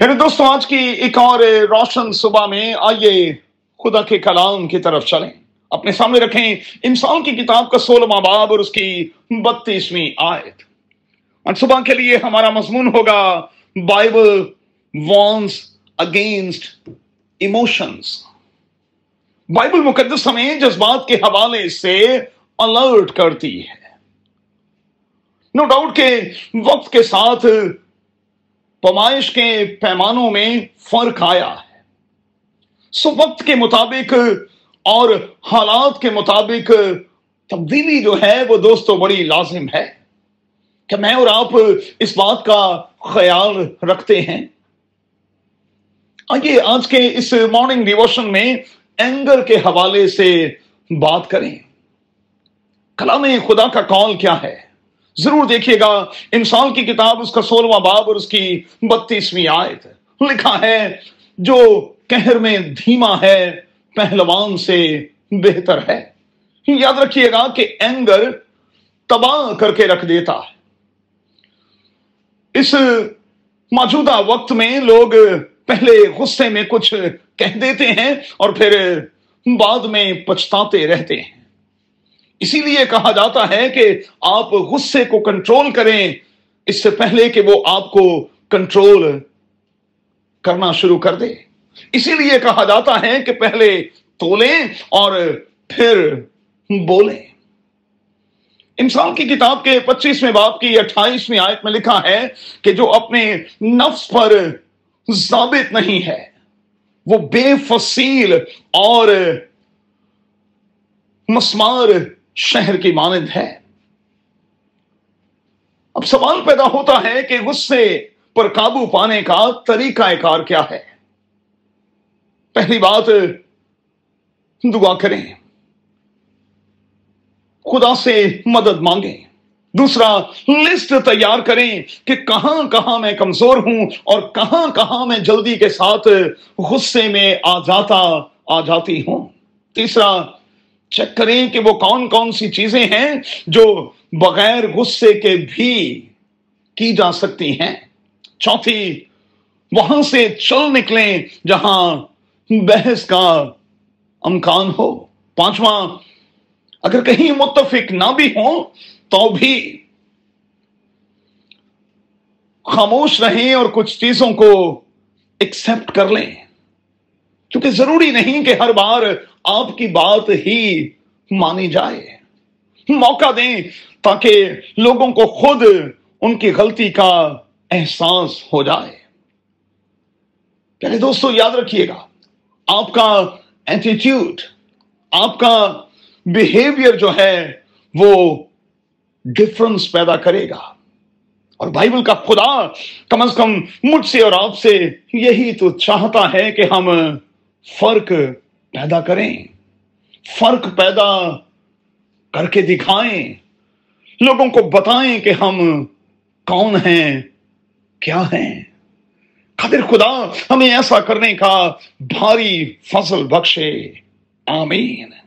یعنی میرے دوستوں آج کی ایک اور روشن صبح میں آئیے خدا کے کلام کی طرف چلیں۔ اپنے سامنے رکھیں انسان کی کتاب کا سولہواں باب اور اس کی بتیسویں آیت۔ آج صبح کے لیے ہمارا مضمون ہوگا Bible warns against emotions. Bible مقدس ہمیں جذبات کے حوالے سے الرٹ کرتی ہے۔ نو ڈاؤٹ کہ وقت کے ساتھ پمائش کے پیمانوں میں فرق آیا ہے۔ سو وقت کے مطابق اور حالات کے مطابق تبدیلی جو ہے وہ دوستو بڑی لازم ہے کہ میں اور آپ اس بات کا خیال رکھتے ہیں۔ آئیے آج کے اس مارننگ ڈیووشن میں اینگر کے حوالے سے بات کریں۔ کلام خدا کا کال کیا ہے؟ ضرور دیکھیے گا، انسان کی کتاب، اس کا سولہواں باب اور اس کی بتیسویں آیت لکھا ہے، جو کہر میں دھیما ہے، پہلوان سے بہتر ہے۔ یاد رکھیے گا کہ اینگر تباہ کر کے رکھ دیتا ہے۔ اس موجودہ وقت میں لوگ پہلے غصے میں کچھ کہہ دیتے ہیں اور پھر بعد میں پچھتاتے رہتے ہیں۔ اسی لیے کہا جاتا ہے کہ آپ غصے کو کنٹرول کریں۔ اس سے پہلے کہ وہ آپ کو کنٹرول کرنا شروع کر دے۔ اسی لیے کہا جاتا ہے کہ پہلے تولیں اور پھر بولیں۔ انسان کی کتاب کے پچیسویں باپ کی اٹھائیسویں آیت میں لکھا ہے کہ جو اپنے نفس پر ضابط نہیں ہے، وہ بے فصیل اور مسمار شہر کی مانند ہے۔ اب سوال پیدا ہوتا ہے کہ غصے پر قابو پانے کا طریقہ کار کیا ہے۔ پہلی بات، دعا کریں۔ خدا سے مدد مانگیں۔ دوسرا، لسٹ تیار کریں کہ کہاں کہاں میں کمزور ہوں اور کہاں کہاں میں جلدی کے ساتھ غصے میں آ جاتا، آ جاتی ہوں۔ تیسرا چیک کریں کہ وہ کون کون سی چیزیں ہیں جو بغیر غصے کے بھی کی جا سکتی ہیں۔ چوتھی، وہاں سے چل نکلیں جہاں بحث کا امکان ہو۔ پانچواں، اگر کہیں متفق نہ بھی ہوں تو بھی خاموش رہیں اور کچھ چیزوں کو ایکسپٹ کر لیں۔ کیونکہ ضروری نہیں کہ ہر بار آپ کی بات ہی مانی جائے۔ موقع دیں تاکہ لوگوں کو خود ان کی غلطی کا احساس ہو جائے۔ پہلے دوستو، یاد رکھیے گا، آپ کا ایٹیٹیوڈ آپ کا بیہیویئر جو ہے وہ ڈفرنس پیدا کرے گا۔ اور بائبل کا خدا کم از کم مجھ سے اور آپ سے یہی تو چاہتا ہے کہ ہم فرق پیدا کریں، فرق پیدا کر کے دکھائیں، لوگوں کو بتائیں کہ ہم کون ہیں، کیا ہیں۔ قدر خدا، ہمیں ایسا کرنے کا بھاری فضل بخشے۔ آمین۔